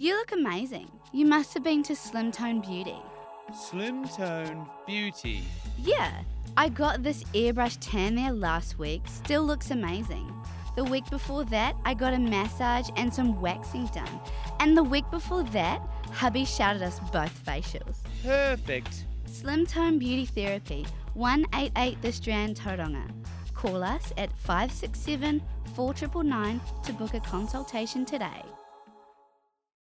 You look amazing. You must have been to Slim Tone Beauty. Slim Tone Beauty. Yeah, I got this airbrush tan there last week. Still looks amazing. The week before that, I got a massage and some waxing done. And the week before that, hubby shouted us both facials. Perfect. Slim Tone Beauty Therapy, 188 The Strand, Tauranga. Call us at 567 4999 to book a consultation today.